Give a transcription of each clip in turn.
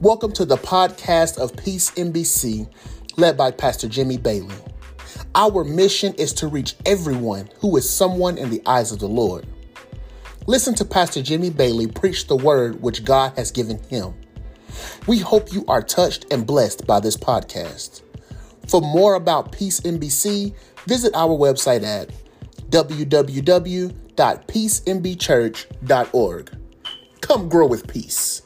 Welcome to the podcast of Peace MBC, led by Pastor Jimmy Bailey. Our mission is to reach everyone who is someone in the eyes of the Lord. Listen to Pastor Jimmy Bailey preach the word which God has given him. We hope you are touched and blessed by this podcast. For more about Peace MBC, visit our website at www.peacembchurch.org. Come grow with peace.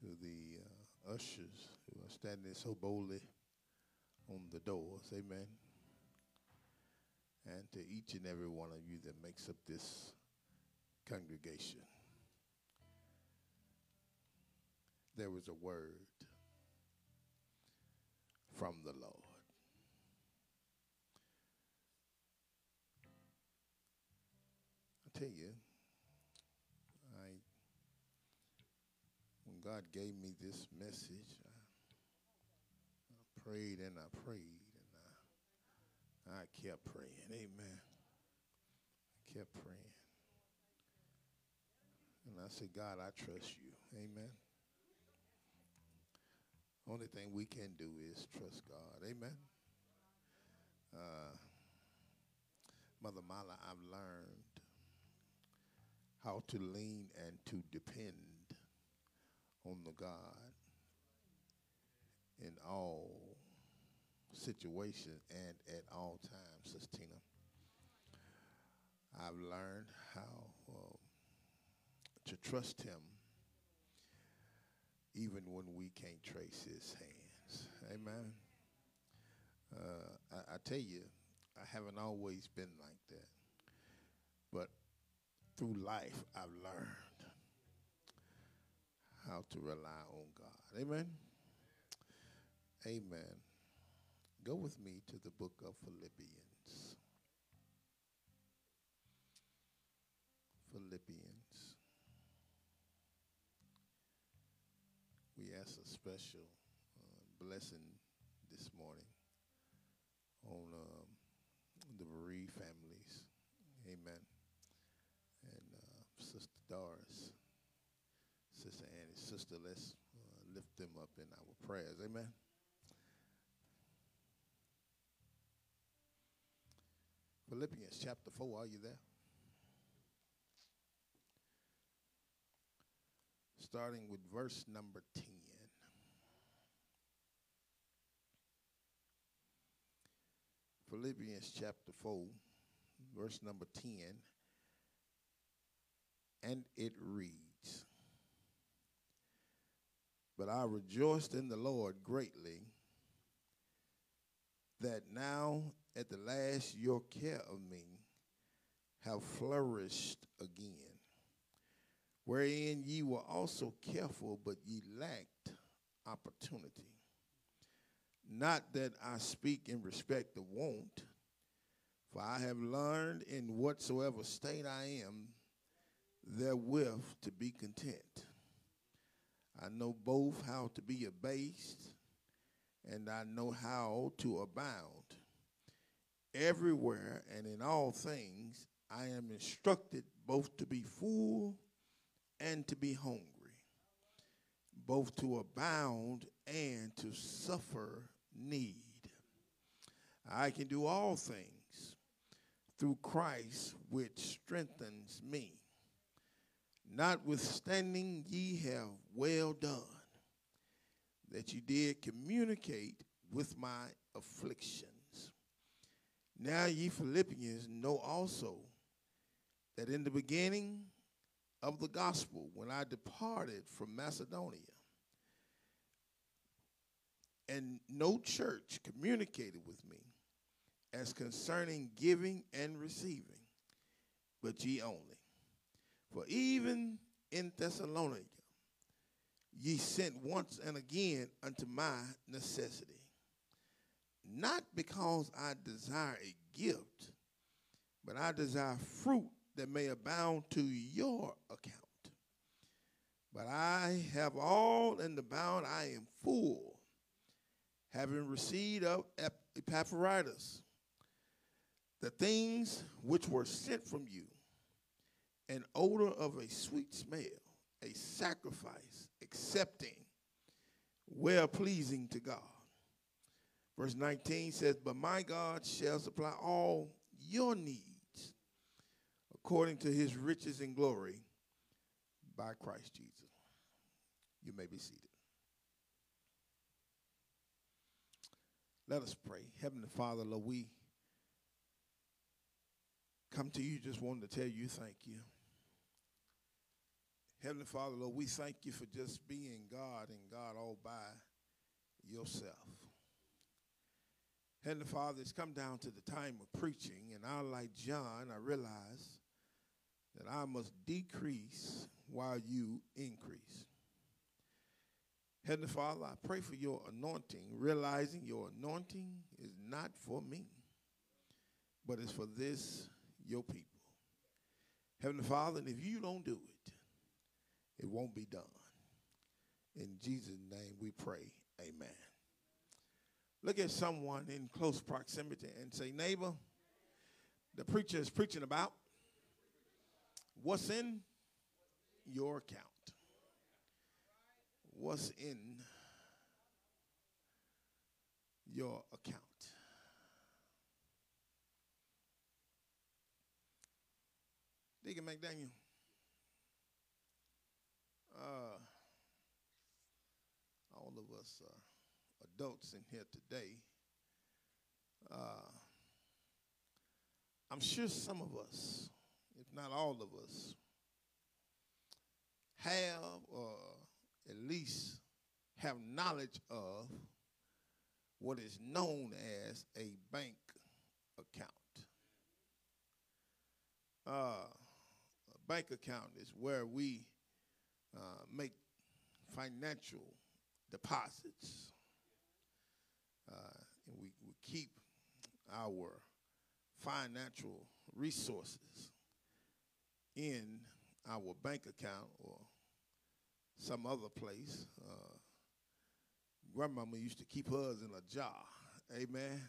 To the uh, ushers who are standing so boldly on the doors. Amen and to each and every one of you that makes up this congregation. There was a word from the Lord. I tell you, I God gave me this message, I, prayed and I prayed and I I kept praying. Amen. I kept praying. And I said, God, I trust you. Amen. Only thing we can do is trust God. Amen. Uh, Mother Mala, I've learned how to lean and to depend on the God in all situations and at all times, Sister Tina. I've learned how uh, to trust him even when we can't trace his hands. Amen. Uh, I, I tell you, I haven't always been like that. But through life, I've learned how to rely on God. Amen. Amen. Go with me to the book of Philippians. Philippians. We ask a special uh, blessing this morning on um, the bereaved families. Amen. And uh, Sister Doris, Sister Annie, Sister, let's uh, lift them up in our prayers. Amen. Philippians chapter 4, are you there? Starting with verse number 10. Philippians chapter 4, verse number 10. And it reads But I rejoiced in the Lord greatly that now at the last your care of me have flourished again, wherein ye were also careful, but ye lacked opportunity. Not that I speak in respect of want, for I have learned in whatsoever state I am therewith to be content. I know both how to be abased, and I know how to abound everywhere and in all things I am instructed both to be full and to be hungry, both to abound and to suffer need. I can do all things through Christ which strengthens me. Notwithstanding, ye have well done that you did communicate with my afflictions. Now ye Philippians know also that in the beginning of the gospel, when I departed from Macedonia, and no church communicated with me as concerning giving and receiving, but ye only. For even in Thessalonica, ye sent once and again unto my necessity. not because I desire a gift, but I desire fruit that may abound to your account. But I have all the bound, I am full, having received of Epaphroditus the things which were sent from you, an odor of a sweet smell, a sacrifice accepting, well pleasing to God. Verse 19 says, But my God shall supply all your needs according to his riches and glory by Christ Jesus. You may be seated. Let us pray. Heavenly Father, Lord, we come to you just wanted to tell you thank you. Heavenly Father, Lord, we thank you for just being God and God all by yourself. Heavenly Father, it's come down to the time of preaching, and I, like John, I realize that I must decrease while you increase. Heavenly Father, I pray for your anointing, realizing your anointing is not for me, but it's for this your people. Heavenly Father, and if you don't do it, it won't be done. In Jesus' name we pray. Amen. Look at someone in close proximity and say, neighbor, the preacher is preaching about what's in your account. What's in your account. Deacon McDaniel. Uh, all of us uh, adults in here today, uh, I'm sure some of us, if not all of us, have or at least have knowledge of what is known as a bank account. Uh, a bank account is where we uh, make financial deposits. Uh, and we, we keep our financial resources in our bank account or some other place. Uh, grandmama used to keep hers in a jar, amen.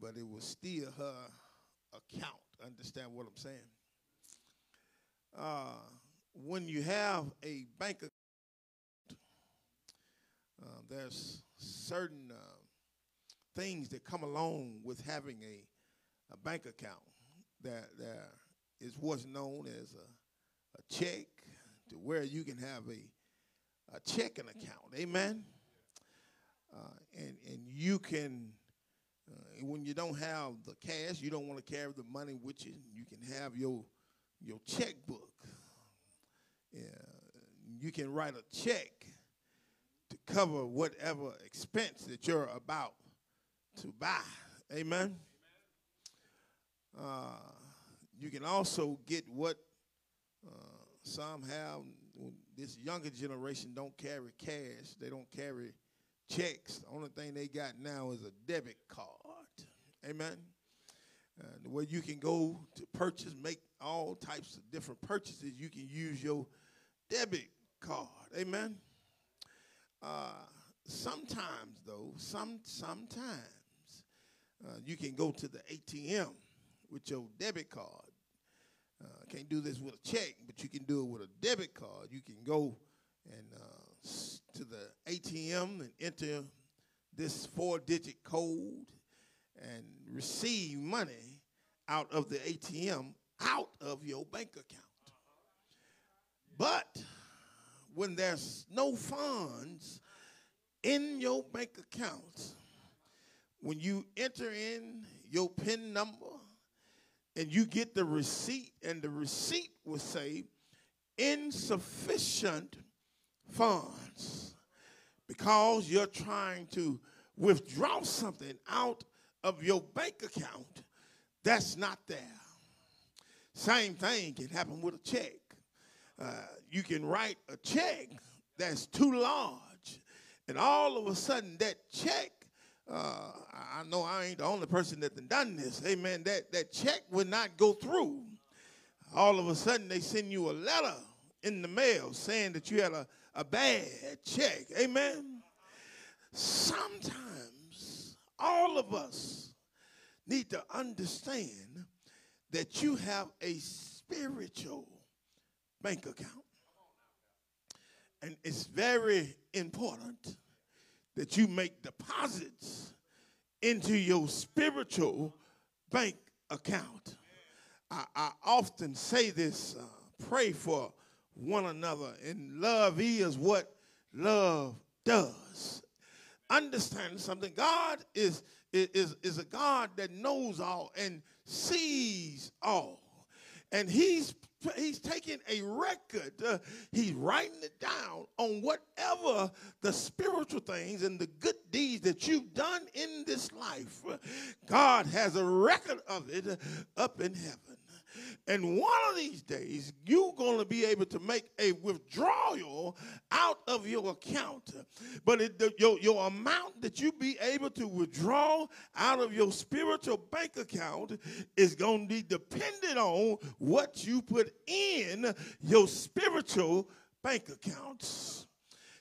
But it was still her account. Understand what I'm saying? uh, when you have a bank account, uh, there's certain uh, things that come along with having a, a bank account. That what's known as a, a check, to where you can have a, a checking account. Amen. Uh, and and you can uh, when you don't have the cash, you don't want to carry the money with you. You can have your your checkbook. Yeah, you can write a check to cover whatever expense that you're about to buy. Amen. Uh, you can also get what uh, some have. This younger generation don't carry cash. They don't carry checks. The only thing they got now is a debit card. Amen. Uh, where you can go to purchase, make all types of different purchases. You can use your debit card. Amen. Uh, sometimes, though, some sometimes uh, you can go to the ATM with your debit card. Uh, can't do this with a check, but you can do it with a debit card. You can go and uh, to the ATM and enter this four-digit code and receive money out of the ATM out of your bank account. But when there's no funds in your bank account, when you enter in your PIN number and you get the receipt, and the receipt will say insufficient funds because you're trying to withdraw something out of your bank account that's not there. Same thing can happen with a check. Uh, you can write a check that's too large, and all of a sudden that check uh, I know I ain't the only person that done this. Amen. That that check would not go through. All of a sudden, they send you a letter in the mail saying that you had a, a bad check. Amen. Sometimes all of us need to understand that you have a spiritual bank account. And it's very important that you make deposits into your spiritual bank account. I, I often say this uh, pray for one another, and love is what love does. Understand something God is, is, is a God that knows all and sees all. And He's he's taking a record. Uh, he's writing it down on whatever the spiritual things and the good deeds that you've done in this life. God has a record of it up in heaven. And one of these days, you're going to be able to make a withdrawal out of your account. But it, the, your, your amount that you be able to withdraw out of your spiritual bank account is going to be dependent on what you put in your spiritual bank accounts.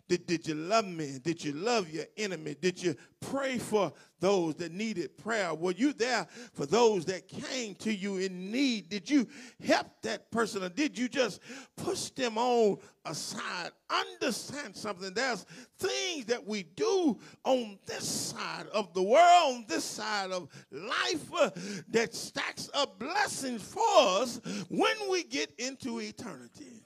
Did, did you love me? Did you love your enemy? Did you pray for those that needed prayer? Were you there for those that came to you in need? Did you help that person or did you just push them on aside? Understand something. There's things that we do on this side of the world, on this side of life, uh, that stacks up blessings for us when we get into eternity.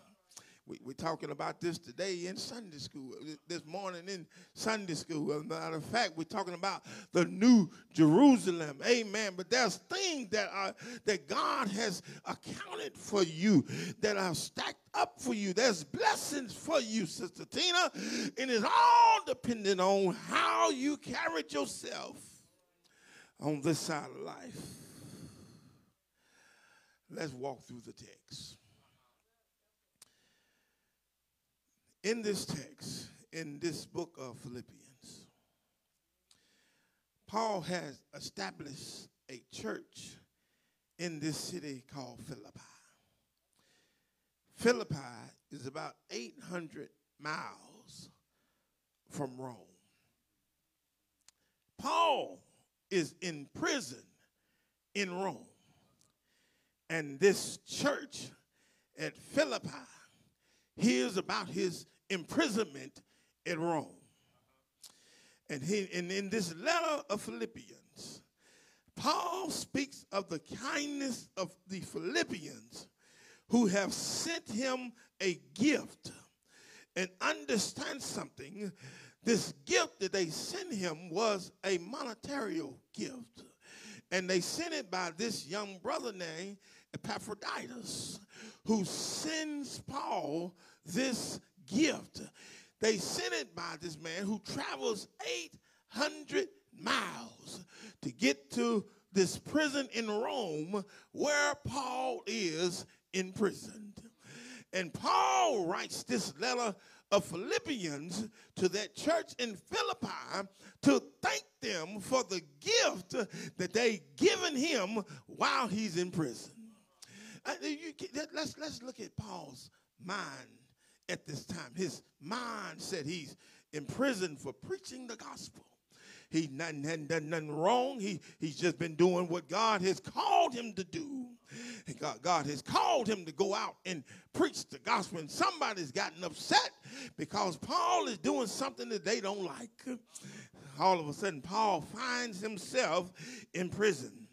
We, we're talking about this today in Sunday school, uh, this morning in Sunday school. As a matter of fact, we're talking about the new Jerusalem. Amen. But there's things that are that God has accounted for you that are stacked up for you. There's blessings for you, Sister Tina. And it's all dependent on how you carried yourself on this side of life. Let's walk through the text. In this text, in this book of Philippians, Paul has established a church in this city called Philippi. Philippi is about 800 miles from Rome. Paul is in prison in Rome. And this church at Philippi hears about his imprisonment in Rome. And, he, and in this letter of Philippians, Paul speaks of the kindness of the Philippians who have sent him a gift. And understand something this gift that they sent him was a monetary gift. And they sent it by this young brother named Epaphroditus, who sends Paul this gift. They sent it by this man who travels 800 miles to get to this prison in Rome where Paul is imprisoned. And Paul writes this letter of Philippians to that church in Philippi to thank them for the gift that they given him while he's in prison. Uh, you, let's, let's look at Paul's mind at this time. His mind said he's in prison for preaching the gospel. He hadn't done nothing wrong. He, he's just been doing what God has called him to do. God, God has called him to go out and preach the gospel. And somebody's gotten upset because Paul is doing something that they don't like. All of a sudden, Paul finds himself in prison.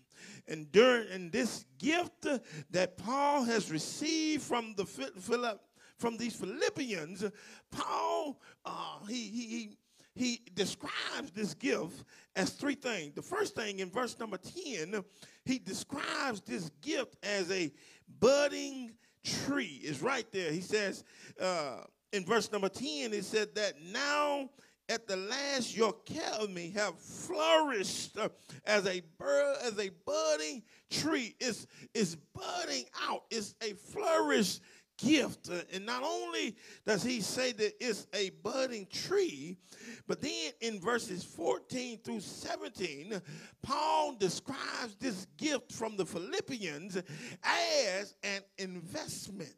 And during and this gift that Paul has received from the Philip from these Philippians, Paul, uh, he, he, he, describes this gift as three things. The first thing in verse number 10, he describes this gift as a budding tree. Is right there. He says uh, in verse number 10, he said that now at the last your me have flourished as a bird, as a budding tree. It's, it's budding out. It's a flourished gift. And not only does he say that it's a budding tree, but then in verses 14 through 17, Paul describes this gift from the Philippians as an investment.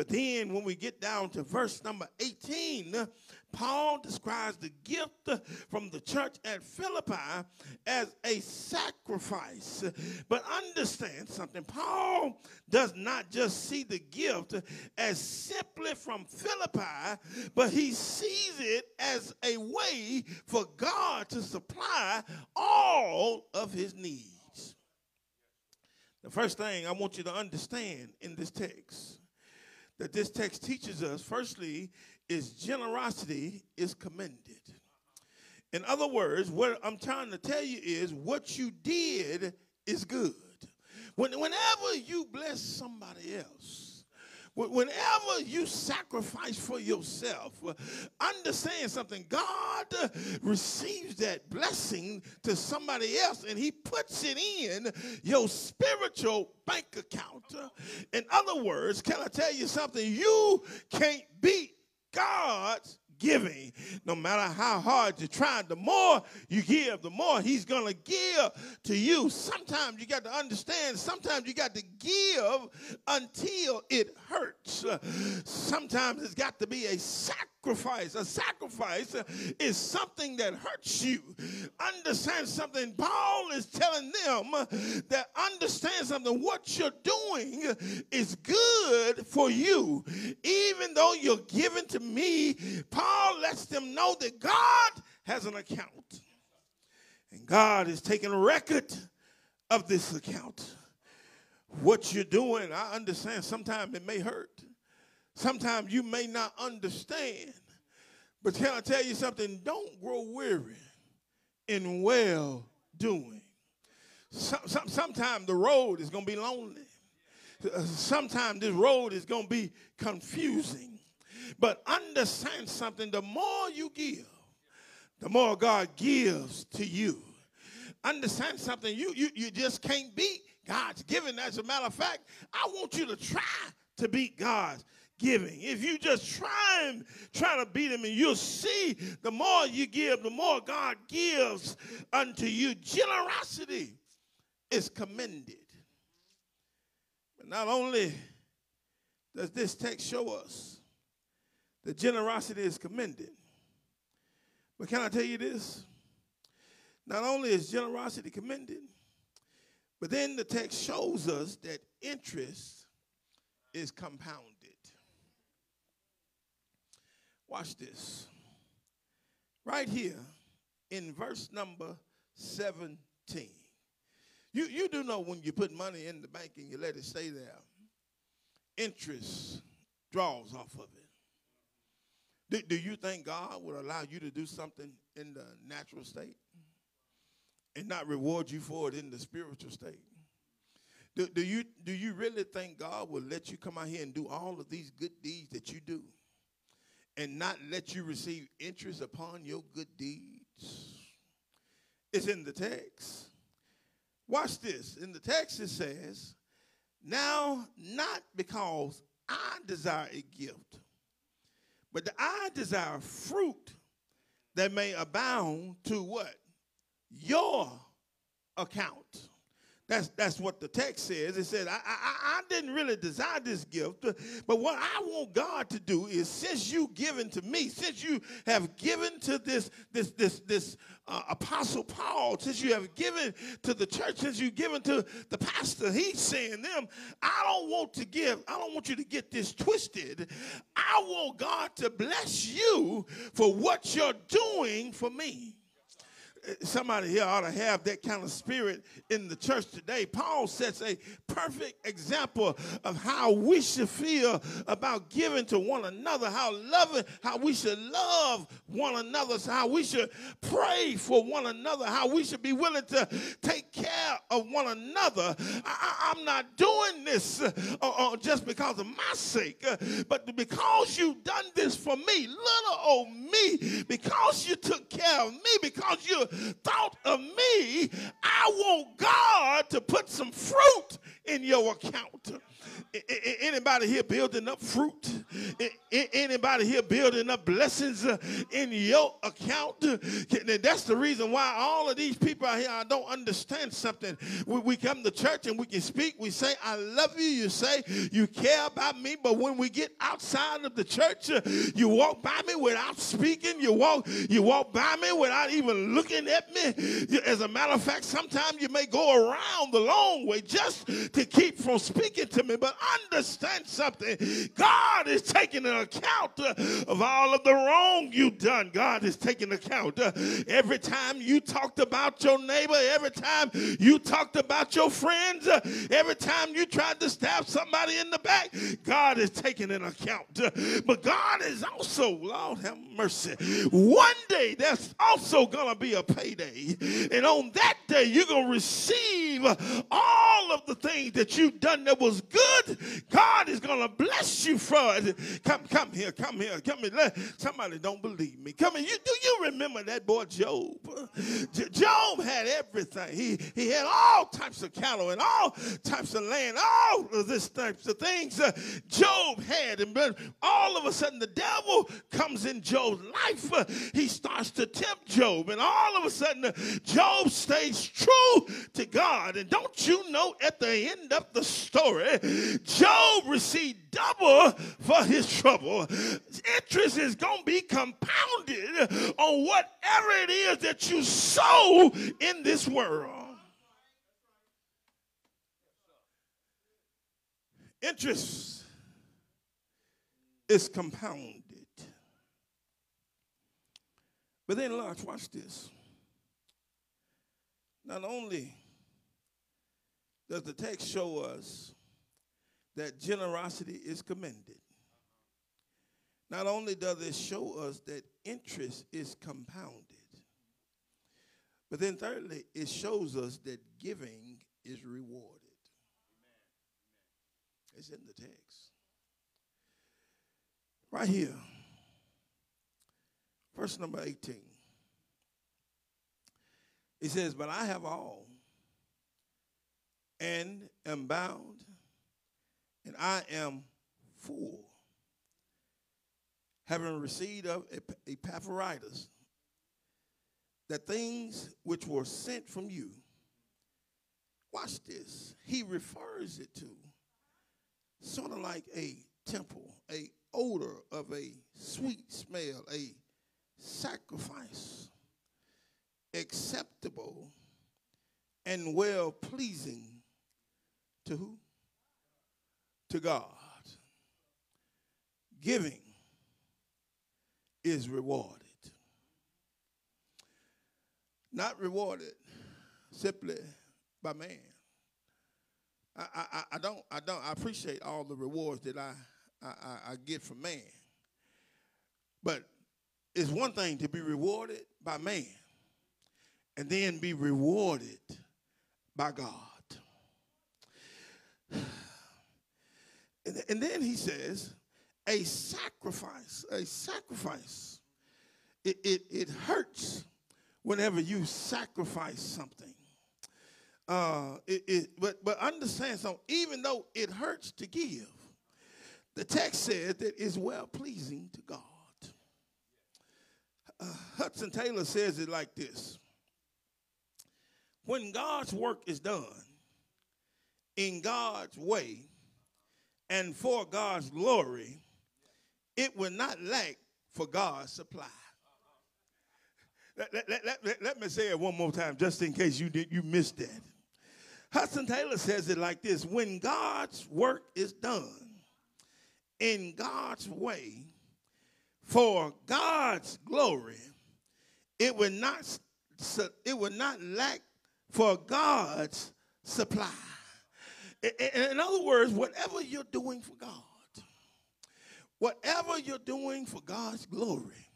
But then when we get down to verse number 18, uh, Paul describes the gift uh, from the church at Philippi as a sacrifice. But understand something Paul does not just see the gift uh, as simply from Philippi, but he sees it as a way for God to supply all of his needs. The first thing I want you to understand in this text that this text teaches us, firstly, is generosity is commended. In other words, what I'm trying to tell you is what you did is good. When, whenever you bless somebody else, Whenever you sacrifice for yourself, uh, understand something. God uh, receives that blessing to somebody else and he puts it in your spiritual bank account. Uh, in other words, can I tell you something? You can't beat God's giving. No matter how hard you try, the more you give, the more He's going to give to you. Sometimes you got to understand, sometimes you got to give until it hurts. Sometimes it's got to be a sacrifice. A sacrifice is something that hurts you. Understand something. Paul is telling them that understand something. What you're doing is good for you. Even though you're giving to me, Paul Paul lets them know that God has an account. And God is taking record of this account. What you're doing, I understand. Sometimes it may hurt. Sometimes you may not understand. But can I tell you something? Don't grow weary in well doing. Some, some, sometimes the road is going to be lonely. Uh, sometimes this road is going to be confusing. But understand something the more you give, the more God gives to you. Understand something you, you, you just can't beat God's giving. As a matter of fact, I want you to try to beat God's giving. If you just try and try to beat him, and you'll see the more you give, the more God gives unto you. Generosity is commended. But not only does this text show us that generosity is commended. But can I tell you this? Not only is generosity commended, but then the text shows us that interest is compounded. Watch this. Right here in verse number 17. You, you do know when you put money in the bank and you let it stay there, interest draws off of it. Do, do you think God would allow you to do something in the natural state and not reward you for it in the spiritual state? Do, do, you, do you really think God will let you come out here and do all of these good deeds that you do and not let you receive interest upon your good deeds? It's in the text. Watch this. In the text, it says, Now, not because I desire a gift but I desire fruit that may abound to what? Your account. That's, that's what the text says. It said, I, I, I didn't really desire this gift, but what I want God to do is since you given to me, since you have given to this, this, this, this uh, apostle Paul, since you have given to the church, since you've given to the pastor, he's saying them, I don't want to give, I don't want you to get this twisted. I want God to bless you for what you're doing for me somebody here ought to have that kind of spirit in the church today. Paul sets a perfect example of how we should feel about giving to one another, how loving, how we should love one another, how we should pray for one another, how we should be willing to take care of one another. I, am not doing this uh, uh, just because of my sake, uh, but because you've done this for me, little old me, because you took care of me, because you thought of me, I want God to put some fruit in your account. Anybody here building up fruit? Anybody here building up blessings uh, in your account? That's the reason why all of these people out here, I don't understand something. We come to church and we can speak. We say, I love you. You say, you care about me. But when we get outside of the church, uh, you walk by me without speaking. You walk, you walk by me without even looking at me. As a matter of fact, sometimes you may go around the long way just to keep from speaking to me. But understand something. God is taking an account uh, of all of the wrong you've done. God is taking account. Uh, every time you talked about your neighbor, every time you talked about your friends, uh, every time you tried to stab somebody in the back, God is taking an account. But God is also, Lord have mercy, one day there's also going to be a payday. And on that day, you're going to receive all of the things that you've done that was good. God is going to bless you for it. Come, come here, come here, come here. Somebody don't believe me. Come here. You, do you remember that boy Job? Job had everything. He, he had all types of cattle and all types of land, all of this types of things uh, Job had. And but all of a sudden, the devil comes in Job's life. Uh, he starts to tempt Job. And all of a sudden, uh, Job stays true to God. And don't you know at the end of the story, Job received double for his trouble. Interest is going to be compounded on whatever it is that you sow in this world. Interest is compounded. But then, Lord, watch this. Not only does the text show us that generosity is commended. Not only does it show us that interest is compounded, but then thirdly, it shows us that giving is rewarded. It's in the text. Right here, verse number 18. It says, But I have all and am bound and I am full, having received of Epaphroditus the things which were sent from you. Watch this. He refers it to sort of like a temple, a odor of a sweet smell, a sacrifice, acceptable and well pleasing to who? To God. Giving is rewarded. Not rewarded simply by man. I, I, I don't I don't I appreciate all the rewards that I, I, I get from man. But it's one thing to be rewarded by man and then be rewarded by God. And, then he says, a sacrifice, a sacrifice. It, it, it hurts whenever you sacrifice something. Uh, it, it, but, but understand something, even though it hurts to give, the text says that it's well pleasing to God. Uh, Hudson Taylor says it like this When God's work is done in God's way, and for God's glory, it will not lack for God's supply. Let, let, let, let, me say it one more time just in case you, did, you missed that. Hudson Taylor says it like this When God's work is done in God's way for God's glory, it will not, it will not lack for God's supply. In other words, whatever you're doing for God, whatever you're doing for God's glory,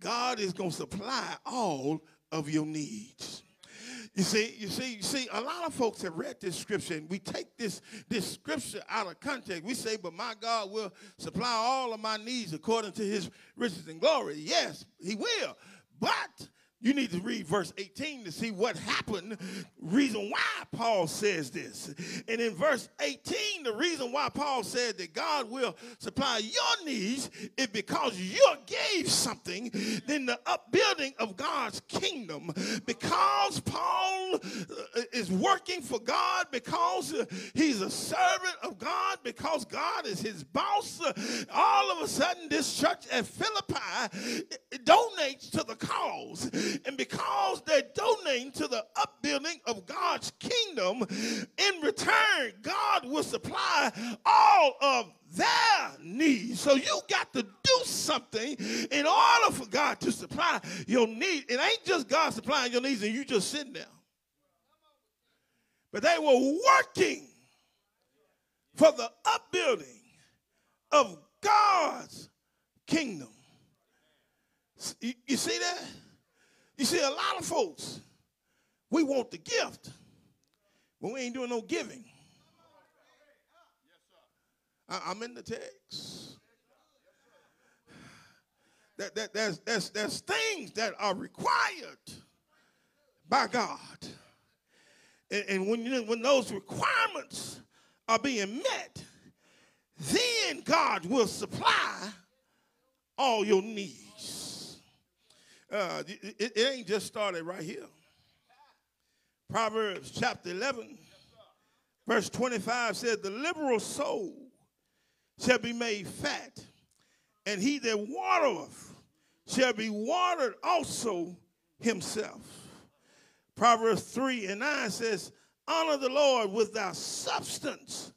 God is going to supply all of your needs. You see, you see, you see, a lot of folks have read this scripture and we take this, this scripture out of context. We say, but my God will supply all of my needs according to his riches and glory. Yes, he will. But You need to read verse 18 to see what happened, reason why Paul says this. And in verse 18, the reason why Paul said that God will supply your needs is because you gave something then the upbuilding of God's kingdom. Because Paul is working for God, because uh, he's a servant of God, because God is his boss, uh, all of a sudden this church at Philippi donates to the cause. And because they're donating to the upbuilding of God's kingdom, in return, God will supply all of their needs. So you got to do something in order for God to supply your need. It ain't just God supplying your needs and you just sitting there. But they were working for the upbuilding of God's kingdom. You, see that? You see, a lot of folks, we want the gift, but we ain't doing no giving. I, am in the text. That, that, there's, there's, there's things that are required by God. And, and when, you, when those requirements are being met, then God will supply all your needs. Uh, it, it, ain't just started right here. Proverbs chapter 11, verse 25 says, The liberal soul shall be made fat, and he that watereth shall be watered also himself. Proverbs 3 and 9 says, Honor the Lord with thy substance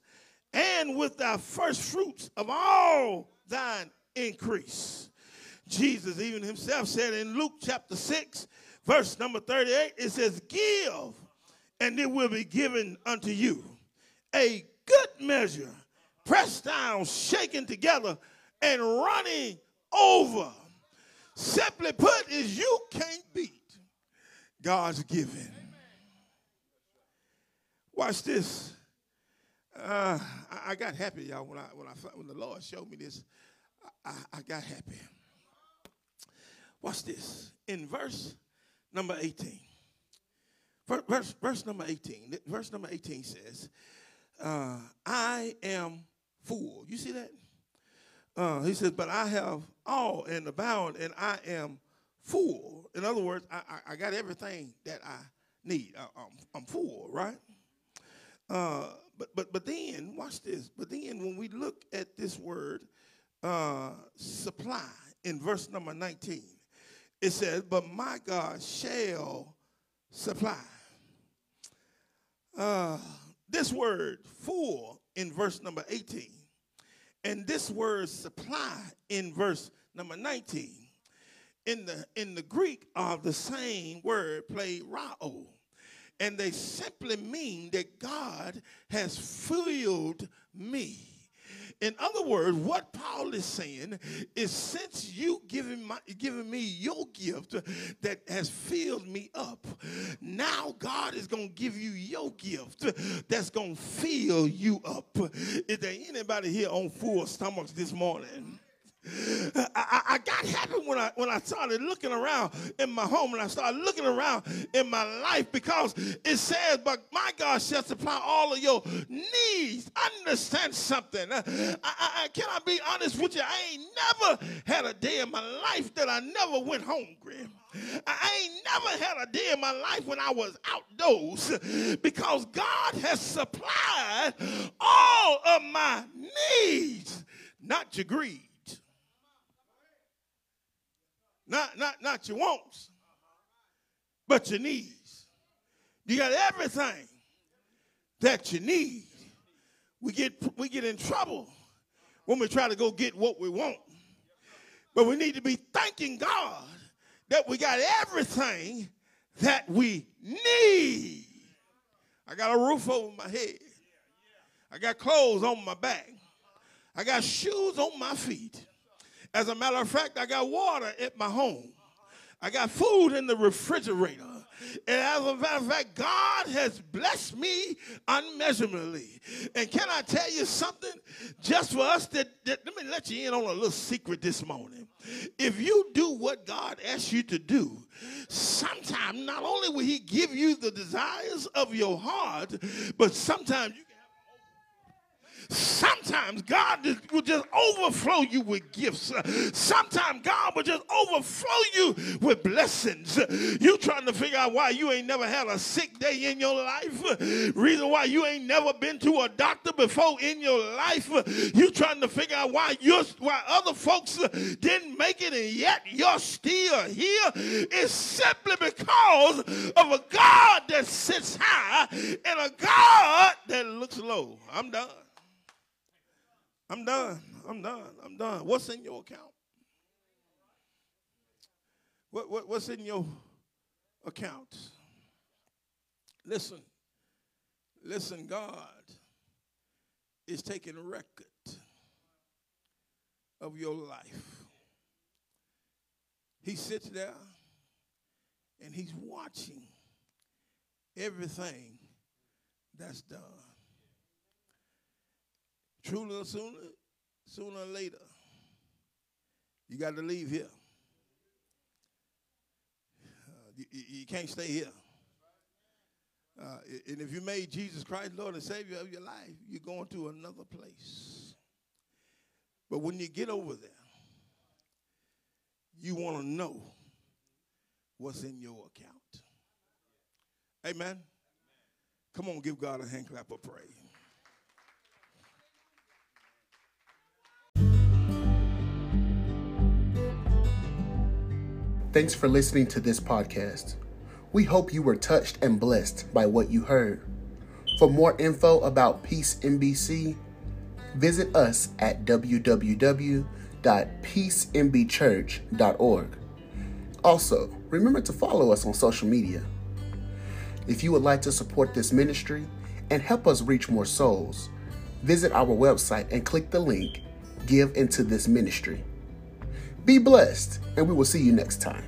and with thy first fruits of all thine increase. Jesus even himself said in Luke chapter 6, verse number 38, it says, Give, and it will be given unto you. A good measure, pressed down, shaken together, and running over. Simply put, is you can't beat God's given. Watch this. Uh, I, I, got happy, y'all, when I when I when the Lord showed me this. I, I got happy. Watch this. In verse number 18, verse, verse number 18, verse number 18 says, uh, I am full. You see that? Uh, he says, but I have all and abound, and I am full. In other words, I, I, I got everything that I need. I, am full, right? Uh, but but but then watch this. But then when we look at this word uh, supply in verse number 19, it says, But my God shall supply. Uh, this word full in verse number 18 and this word supply in verse number 19 in the in the greek are the same word pleroo, and they simply mean that god has filled me in other words, what Paul is saying is since you giving my giving me your gift that has filled me up, now God is gonna give you your gift that's gonna fill you up. Is there anybody here on full stomachs this morning? I, I, got happy when I when I started looking around in my home and I started looking around in my life because it says, "But my God shall supply all of your needs." Understand something? I, I, can I be honest with you? I ain't never had a day in my life that I never went hungry. I ain't never had a day in my life when I was outdoors because God has supplied all of my needs, not your greed. Not, not, not your wants, but your needs. You got everything that you need. We get, we get in trouble when we try to go get what we want. But we need to be thanking God that we got everything that we need. I got a roof over my head. I got clothes on my back. I got shoes on my feet. As a matter of fact, I got water at my home. I got food in the refrigerator. And as a matter of fact, God has blessed me unmeasurably. And can I tell you something? Just for us that, let me let you in on a little secret this morning. If you do what God asks you to do, sometimes not only will he give you the desires of your heart, but sometimes you Sometimes God will just overflow you with gifts. Sometimes God will just overflow you with blessings. You trying to figure out why you ain't never had a sick day in your life. Reason why you ain't never been to a doctor before in your life. You trying to figure out why you why other folks didn't make it and yet you're still here. It's simply because of a God that sits high and a God that looks low. I'm done. I'm done. I'm done. I'm done. What's in your account? What, what, what's in your account? Listen. Listen, God is taking record of your life. He sits there and he's watching everything that's done. Truly, sooner, sooner or later, you got to leave here. Uh, you, you, can't stay here. Uh, and if you made Jesus Christ Lord and Savior of your life, you're going to another place. But when you get over there, you want to know what's in your account. Amen. Come on, give God a hand clap of praise. Thanks for listening to this podcast. We hope you were touched and blessed by what you heard. For more info about Peace MBC, visit us at www.peacembchurch.org. Also, remember to follow us on social media. If you would like to support this ministry and help us reach more souls, visit our website and click the link Give into this ministry. Be blessed, and we will see you next time.